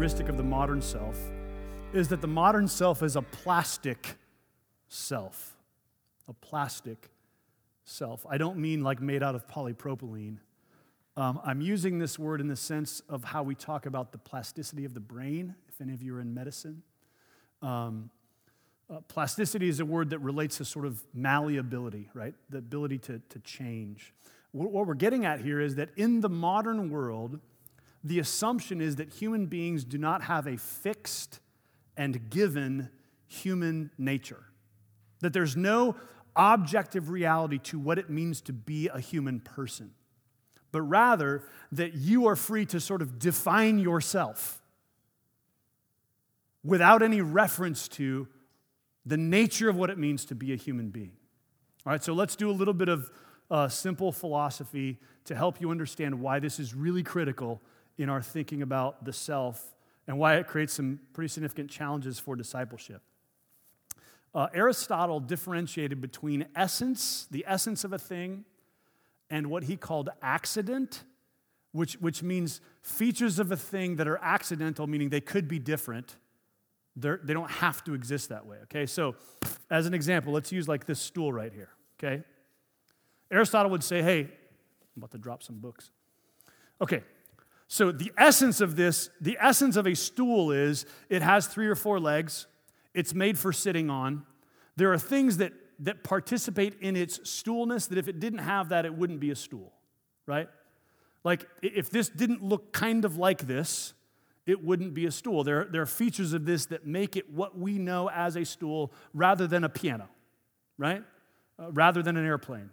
characteristic of the modern self is that the modern self is a plastic self. A plastic self. I don't mean like made out of polypropylene. Um, I'm using this word in the sense of how we talk about the plasticity of the brain, if any of you are in medicine. Um, uh, plasticity is a word that relates to sort of malleability, right? The ability to, to change. What, what we're getting at here is that in the modern world, the assumption is that human beings do not have a fixed and given human nature, that there's no objective reality to what it means to be a human person, but rather that you are free to sort of define yourself without any reference to the nature of what it means to be a human being. All right, so let's do a little bit of uh, simple philosophy to help you understand why this is really critical in our thinking about the self and why it creates some pretty significant challenges for discipleship. Uh, Aristotle differentiated between essence, the essence of a thing, and what he called accident, which, which means features of a thing that are accidental, meaning they could be different, they're, they do not have to exist that way, okay? So, as an example, let's use like this stool right here, okay? Aristotle would say, hey, I'm about to drop some books. Okay, so the essence of this, the essence of a stool is it has three or four legs, it's made for sitting on. There are things that, that participate in its stoolness that if it didn't have that, it wouldn't be a stool, right? Like if this didn't look kind of like this, it wouldn't be a stool. There, there are features of this that make it what we know as a stool rather than a piano, right? Uh, rather than an airplane.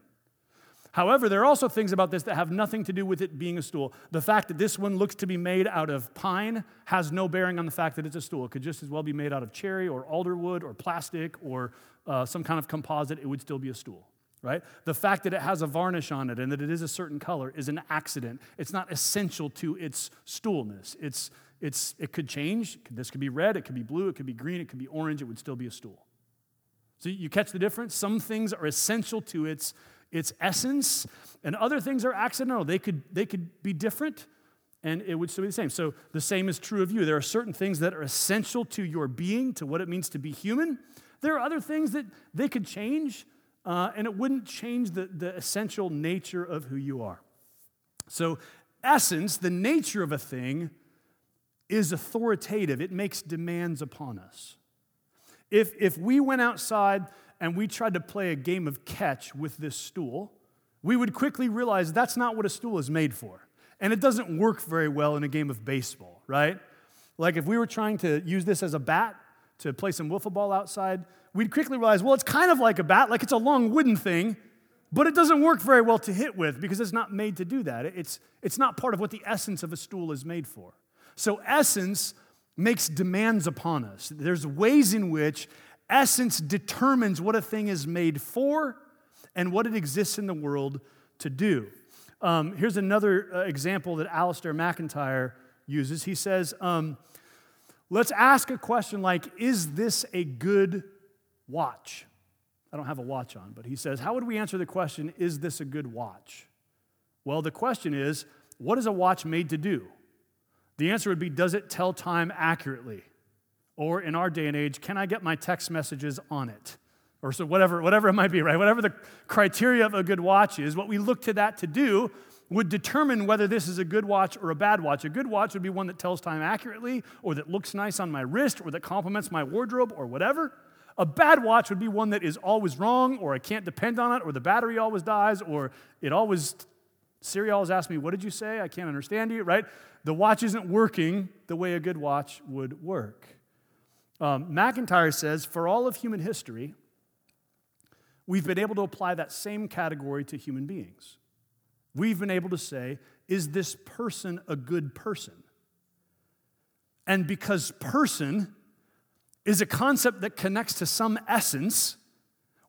However, there are also things about this that have nothing to do with it being a stool. The fact that this one looks to be made out of pine has no bearing on the fact that it's a stool. It could just as well be made out of cherry or alder wood or plastic or uh, some kind of composite. It would still be a stool right? The fact that it has a varnish on it and that it is a certain color is an accident. It's not essential to its stoolness. It's, it's, it could change. This could be red, it could be blue, it could be green, it could be orange, it would still be a stool. So you catch the difference? Some things are essential to its, its essence, and other things are accidental. They could, they could be different, and it would still be the same. So the same is true of you. There are certain things that are essential to your being, to what it means to be human. There are other things that they could change, uh, and it wouldn't change the, the essential nature of who you are. So, essence, the nature of a thing, is authoritative, it makes demands upon us. If, if we went outside and we tried to play a game of catch with this stool, we would quickly realize that's not what a stool is made for. And it doesn't work very well in a game of baseball, right? Like if we were trying to use this as a bat to play some wiffle ball outside, we'd quickly realize, well, it's kind of like a bat, like it's a long wooden thing, but it doesn't work very well to hit with because it's not made to do that. It's, it's not part of what the essence of a stool is made for. So, essence makes demands upon us. There's ways in which essence determines what a thing is made for and what it exists in the world to do. Um, here's another uh, example that Alasdair MacIntyre uses. He says, um, Let's ask a question like, Is this a good watch? I don't have a watch on, but he says, How would we answer the question, Is this a good watch? Well, the question is, What is a watch made to do? The answer would be Does it tell time accurately? Or in our day and age, can I get my text messages on it? Or so whatever, whatever it might be, right? Whatever the criteria of a good watch is, what we look to that to do would determine whether this is a good watch or a bad watch. A good watch would be one that tells time accurately, or that looks nice on my wrist, or that complements my wardrobe, or whatever. A bad watch would be one that is always wrong, or I can't depend on it, or the battery always dies, or it always Siri always asks me, What did you say? I can't understand you, right? The watch isn't working the way a good watch would work. Um, MacIntyre says, For all of human history, we've been able to apply that same category to human beings. We've been able to say, Is this person a good person? And because person is a concept that connects to some essence,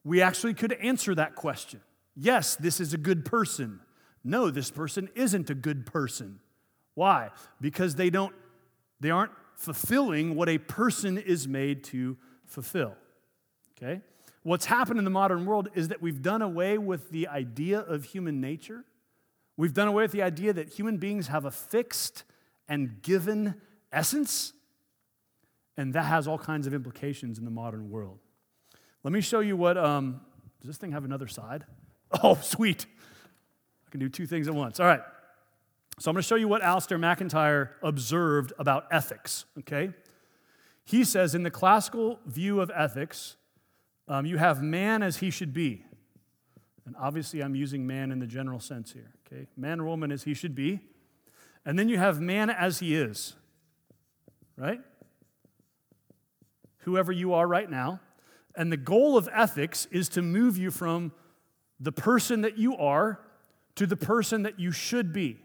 we actually could answer that question. Yes, this is a good person no, this person isn't a good person. Why? Because they don't they aren't fulfilling what a person is made to fulfill. Okay? What's happened in the modern world is that we've done away with the idea of human nature. We've done away with the idea that human beings have a fixed and given essence. And that has all kinds of implications in the modern world. Let me show you what. Um, does this thing have another side? Oh, sweet. I can do two things at once. All right. So I'm going to show you what Alasdair MacIntyre observed about ethics, okay? He says in the classical view of ethics, um, you have man as he should be. And obviously, I'm using man in the general sense here, okay? Man or woman as he should be. And then you have man as he is, right? Whoever you are right now. And the goal of ethics is to move you from the person that you are to the person that you should be.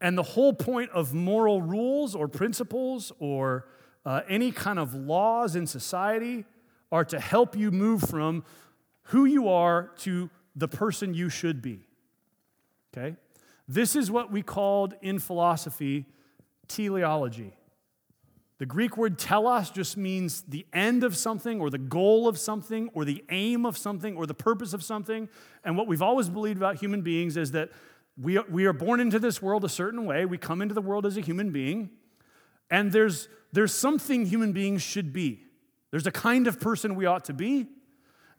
And the whole point of moral rules or principles or uh, any kind of laws in society are to help you move from who you are to the person you should be. Okay? This is what we called in philosophy teleology. The Greek word telos just means the end of something or the goal of something or the aim of something or the purpose of something. And what we've always believed about human beings is that we are, we are born into this world a certain way. We come into the world as a human being. And there's, there's something human beings should be. There's a kind of person we ought to be.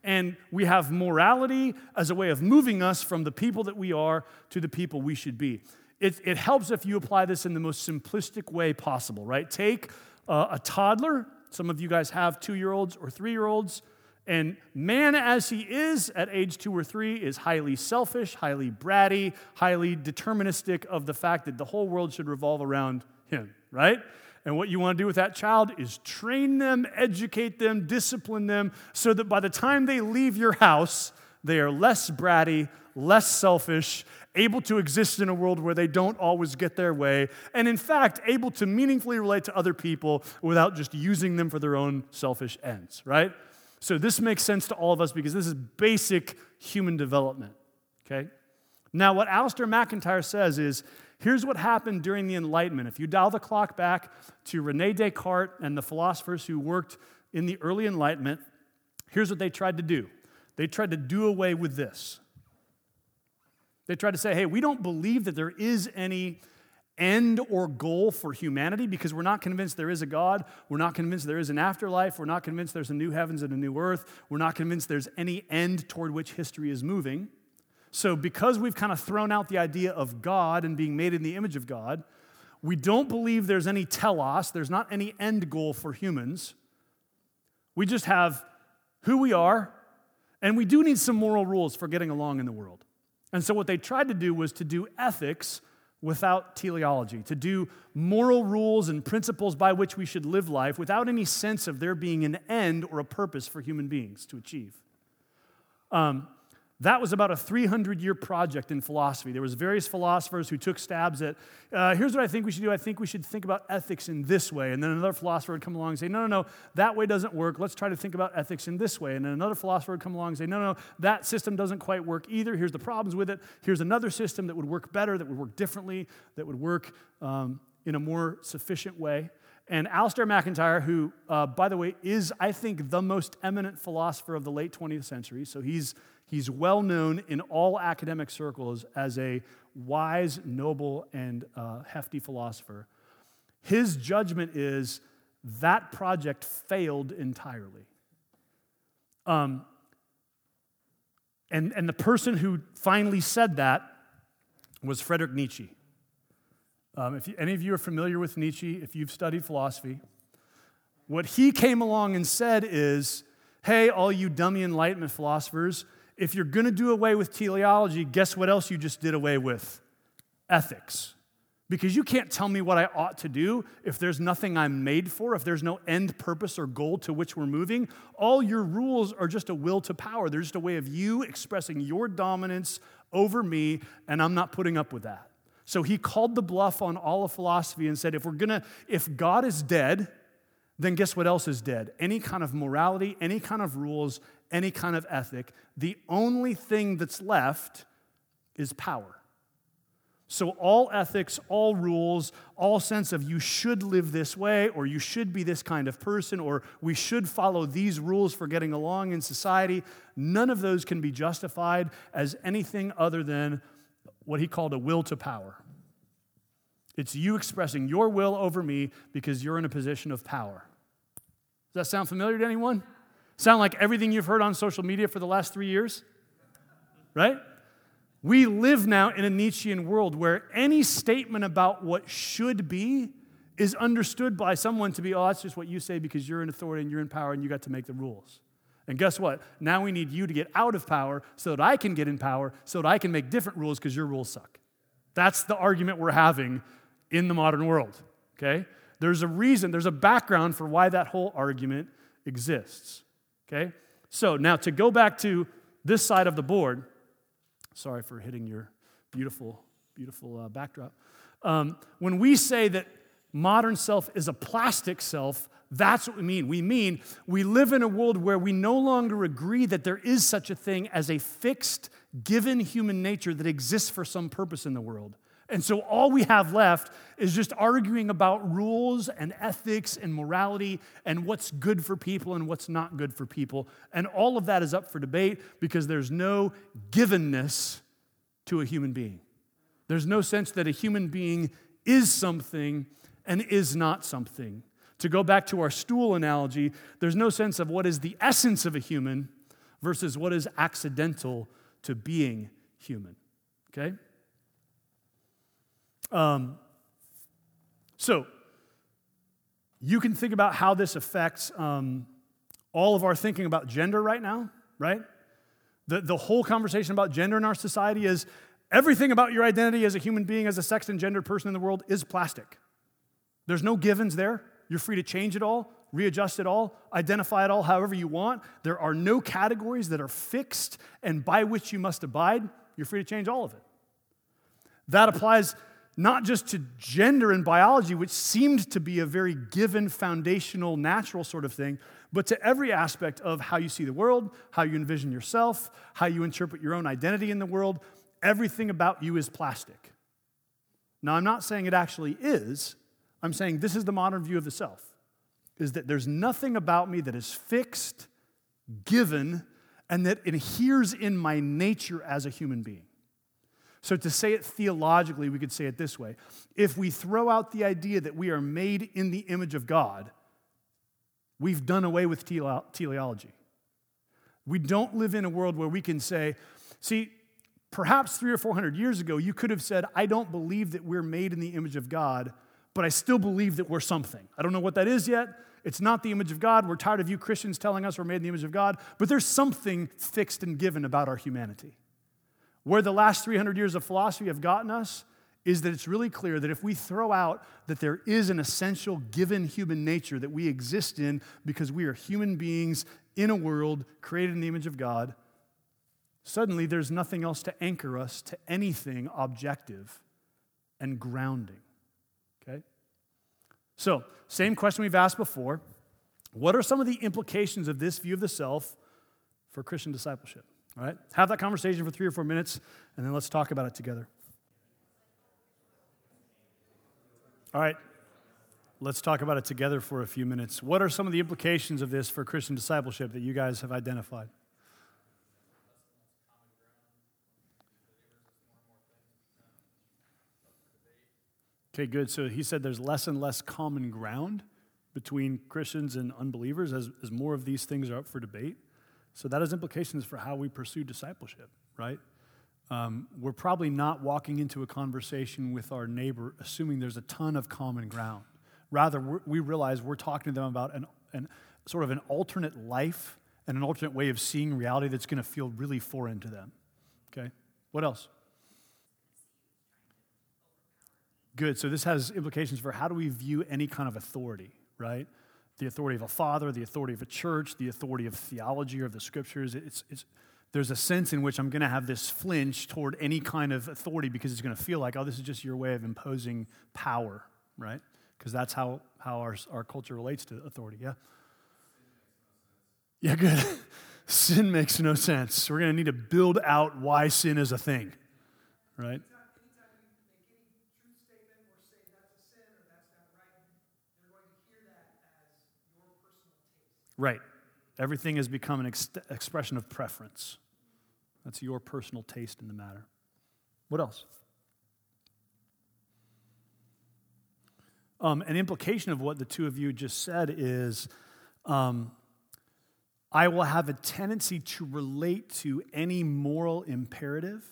And we have morality as a way of moving us from the people that we are to the people we should be. It, it helps if you apply this in the most simplistic way possible, right? Take uh, a toddler. Some of you guys have two year olds or three year olds. And man, as he is at age two or three, is highly selfish, highly bratty, highly deterministic of the fact that the whole world should revolve around him, right? And what you want to do with that child is train them, educate them, discipline them, so that by the time they leave your house, they are less bratty, less selfish, able to exist in a world where they don't always get their way, and in fact, able to meaningfully relate to other people without just using them for their own selfish ends, right? So this makes sense to all of us because this is basic human development, okay? Now, what Alasdair MacIntyre says is here's what happened during the Enlightenment. If you dial the clock back to Rene Descartes and the philosophers who worked in the early Enlightenment, here's what they tried to do they tried to do away with this. They tried to say, hey, we don't believe that there is any end or goal for humanity because we're not convinced there is a God. We're not convinced there is an afterlife. We're not convinced there's a new heavens and a new earth. We're not convinced there's any end toward which history is moving. So, because we've kind of thrown out the idea of God and being made in the image of God, we don't believe there's any telos, there's not any end goal for humans. We just have who we are, and we do need some moral rules for getting along in the world. And so, what they tried to do was to do ethics without teleology, to do moral rules and principles by which we should live life without any sense of there being an end or a purpose for human beings to achieve. Um, that was about a 300 year project in philosophy. There was various philosophers who took stabs at, uh, here's what I think we should do. I think we should think about ethics in this way. And then another philosopher would come along and say, no, no, no, that way doesn't work. Let's try to think about ethics in this way. And then another philosopher would come along and say, no, no, that system doesn't quite work either. Here's the problems with it. Here's another system that would work better, that would work differently, that would work um, in a more sufficient way. And Alasdair MacIntyre, who, uh, by the way, is, I think, the most eminent philosopher of the late 20th century, so he's He's well known in all academic circles as a wise, noble, and uh, hefty philosopher. His judgment is that project failed entirely. Um, and, and the person who finally said that was Frederick Nietzsche. Um, if you, any of you are familiar with Nietzsche, if you've studied philosophy, what he came along and said is, hey, all you dummy Enlightenment philosophers, if you're going to do away with teleology, guess what else you just did away with? Ethics. Because you can't tell me what I ought to do if there's nothing I'm made for, if there's no end purpose or goal to which we're moving. All your rules are just a will to power. They're just a way of you expressing your dominance over me, and I'm not putting up with that. So he called the bluff on all of philosophy and said, if we're gonna, if God is dead, then guess what else is dead? Any kind of morality, any kind of rules, any kind of ethic. The only thing that's left is power. So, all ethics, all rules, all sense of you should live this way, or you should be this kind of person, or we should follow these rules for getting along in society, none of those can be justified as anything other than what he called a will to power. It's you expressing your will over me because you're in a position of power. Does that sound familiar to anyone? Sound like everything you've heard on social media for the last three years? Right? We live now in a Nietzschean world where any statement about what should be is understood by someone to be, oh, that's just what you say because you're in authority and you're in power and you got to make the rules. And guess what? Now we need you to get out of power so that I can get in power, so that I can make different rules because your rules suck. That's the argument we're having in the modern world, okay? There's a reason, there's a background for why that whole argument exists, okay? So now to go back to this side of the board, sorry for hitting your beautiful, beautiful uh, backdrop. Um, when we say that modern self is a plastic self, that's what we mean. We mean we live in a world where we no longer agree that there is such a thing as a fixed, given human nature that exists for some purpose in the world. And so all we have left is just arguing about rules and ethics and morality and what's good for people and what's not good for people. And all of that is up for debate because there's no givenness to a human being. There's no sense that a human being is something and is not something. To go back to our stool analogy, there's no sense of what is the essence of a human versus what is accidental to being human. Okay? Um, so, you can think about how this affects um, all of our thinking about gender right now, right? The, the whole conversation about gender in our society is everything about your identity as a human being, as a sex and gendered person in the world is plastic. There's no givens there. You're free to change it all, readjust it all, identify it all however you want. There are no categories that are fixed and by which you must abide. You're free to change all of it. That applies not just to gender and biology, which seemed to be a very given, foundational, natural sort of thing, but to every aspect of how you see the world, how you envision yourself, how you interpret your own identity in the world. Everything about you is plastic. Now, I'm not saying it actually is, I'm saying this is the modern view of the self is that there's nothing about me that is fixed, given, and that adheres in my nature as a human being. So, to say it theologically, we could say it this way if we throw out the idea that we are made in the image of God, we've done away with teleology. We don't live in a world where we can say, see, perhaps three or four hundred years ago, you could have said, I don't believe that we're made in the image of God but I still believe that we're something. I don't know what that is yet. It's not the image of God. We're tired of you Christians telling us we're made in the image of God, but there's something fixed and given about our humanity. Where the last 300 years of philosophy have gotten us is that it's really clear that if we throw out that there is an essential given human nature that we exist in because we are human beings in a world created in the image of God, suddenly there's nothing else to anchor us to anything objective and grounding. Okay? So, same question we've asked before. What are some of the implications of this view of the self for Christian discipleship? All right? Have that conversation for three or four minutes, and then let's talk about it together. All right, let's talk about it together for a few minutes. What are some of the implications of this for Christian discipleship that you guys have identified? Okay, good. So he said there's less and less common ground between Christians and unbelievers as, as more of these things are up for debate. So that has implications for how we pursue discipleship, right? Um, we're probably not walking into a conversation with our neighbor assuming there's a ton of common ground. Rather, we realize we're talking to them about an, an sort of an alternate life and an alternate way of seeing reality that's going to feel really foreign to them. Okay? What else? Good. So this has implications for how do we view any kind of authority, right? The authority of a father, the authority of a church, the authority of theology or of the scriptures. It's, it's, there's a sense in which I'm going to have this flinch toward any kind of authority because it's going to feel like, oh, this is just your way of imposing power, right? Because that's how, how our, our culture relates to authority, yeah? Yeah, good. sin makes no sense. We're going to need to build out why sin is a thing, right? Right. Everything has become an ex- expression of preference. That's your personal taste in the matter. What else? Um, an implication of what the two of you just said is um, I will have a tendency to relate to any moral imperative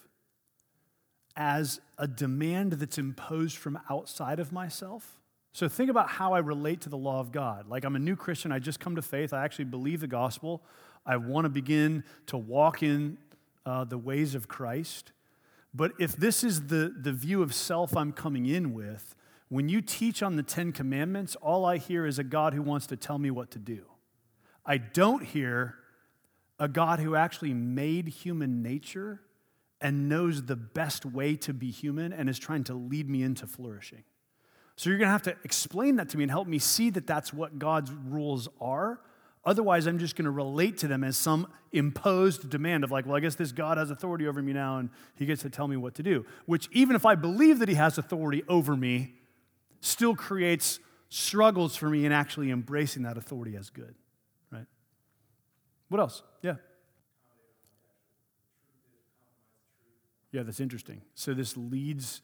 as a demand that's imposed from outside of myself. So think about how I relate to the law of God. Like I'm a new Christian, I just come to faith, I actually believe the gospel. I want to begin to walk in uh, the ways of Christ. But if this is the, the view of self I'm coming in with, when you teach on the Ten Commandments, all I hear is a God who wants to tell me what to do. I don't hear a God who actually made human nature and knows the best way to be human and is trying to lead me into flourishing. So you're going to have to explain that to me and help me see that that's what God's rules are. Otherwise, I'm just going to relate to them as some imposed demand of, like, well, I guess this God has authority over me now and he gets to tell me what to do. Which, even if I believe that he has authority over me, still creates struggles for me in actually embracing that authority as good, right? What else? Yeah. Yeah, that's interesting. So this leads,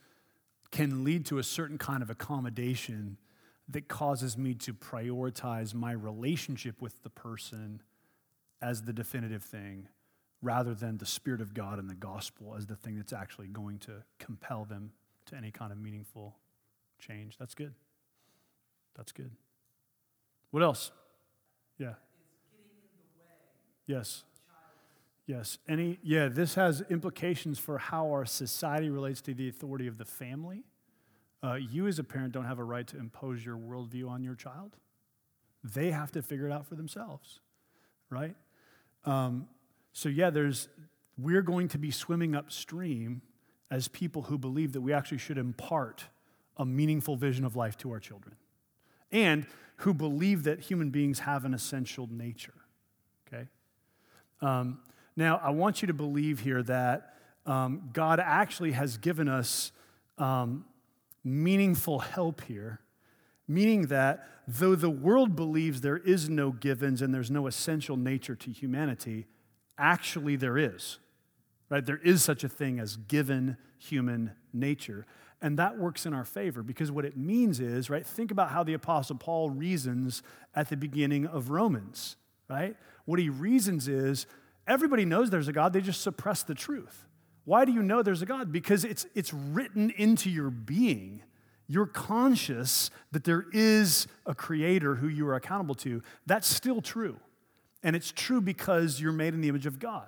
can lead to a certain kind of accommodation that causes me to prioritize my relationship with the person as the definitive thing rather than the Spirit of God and the gospel as the thing that's actually going to compel them to any kind of meaningful change. That's good. That's good. What else? Yeah. Yes. Yes. Any yeah, this has implications for how our society relates to the authority of the family. Uh, you as a parent don't have a right to impose your worldview on your child. They have to figure it out for themselves, right? Um, so yeah, there's we're going to be swimming upstream as people who believe that we actually should impart a meaningful vision of life to our children, and who believe that human beings have an essential nature. Okay. Um, now, I want you to believe here that um, God actually has given us um, meaningful help here, meaning that though the world believes there is no givens and there's no essential nature to humanity, actually there is. Right? There is such a thing as given human nature. And that works in our favor because what it means is, right, think about how the Apostle Paul reasons at the beginning of Romans, right? What he reasons is Everybody knows there's a God, they just suppress the truth. Why do you know there's a God? Because it's, it's written into your being. You're conscious that there is a creator who you are accountable to. That's still true. And it's true because you're made in the image of God.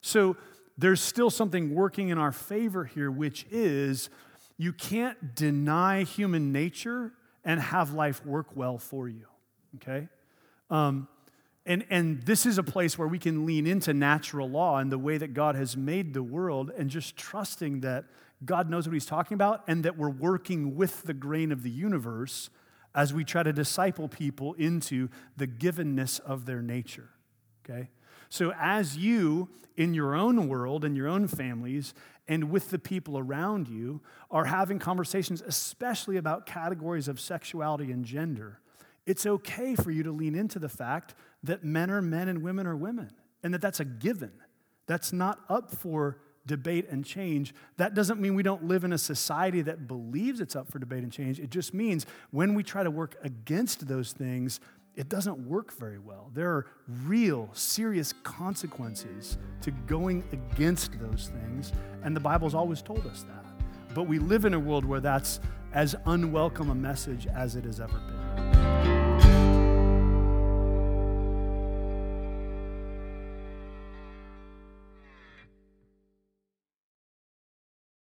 So there's still something working in our favor here, which is you can't deny human nature and have life work well for you. Okay? Um, and, and this is a place where we can lean into natural law and the way that God has made the world and just trusting that God knows what He's talking about and that we're working with the grain of the universe as we try to disciple people into the givenness of their nature. Okay? So, as you, in your own world, in your own families, and with the people around you, are having conversations, especially about categories of sexuality and gender, it's okay for you to lean into the fact that men are men and women are women, and that that's a given. That's not up for debate and change. That doesn't mean we don't live in a society that believes it's up for debate and change. It just means when we try to work against those things, it doesn't work very well. There are real, serious consequences to going against those things, and the Bible's always told us that. But we live in a world where that's as unwelcome a message as it has ever been.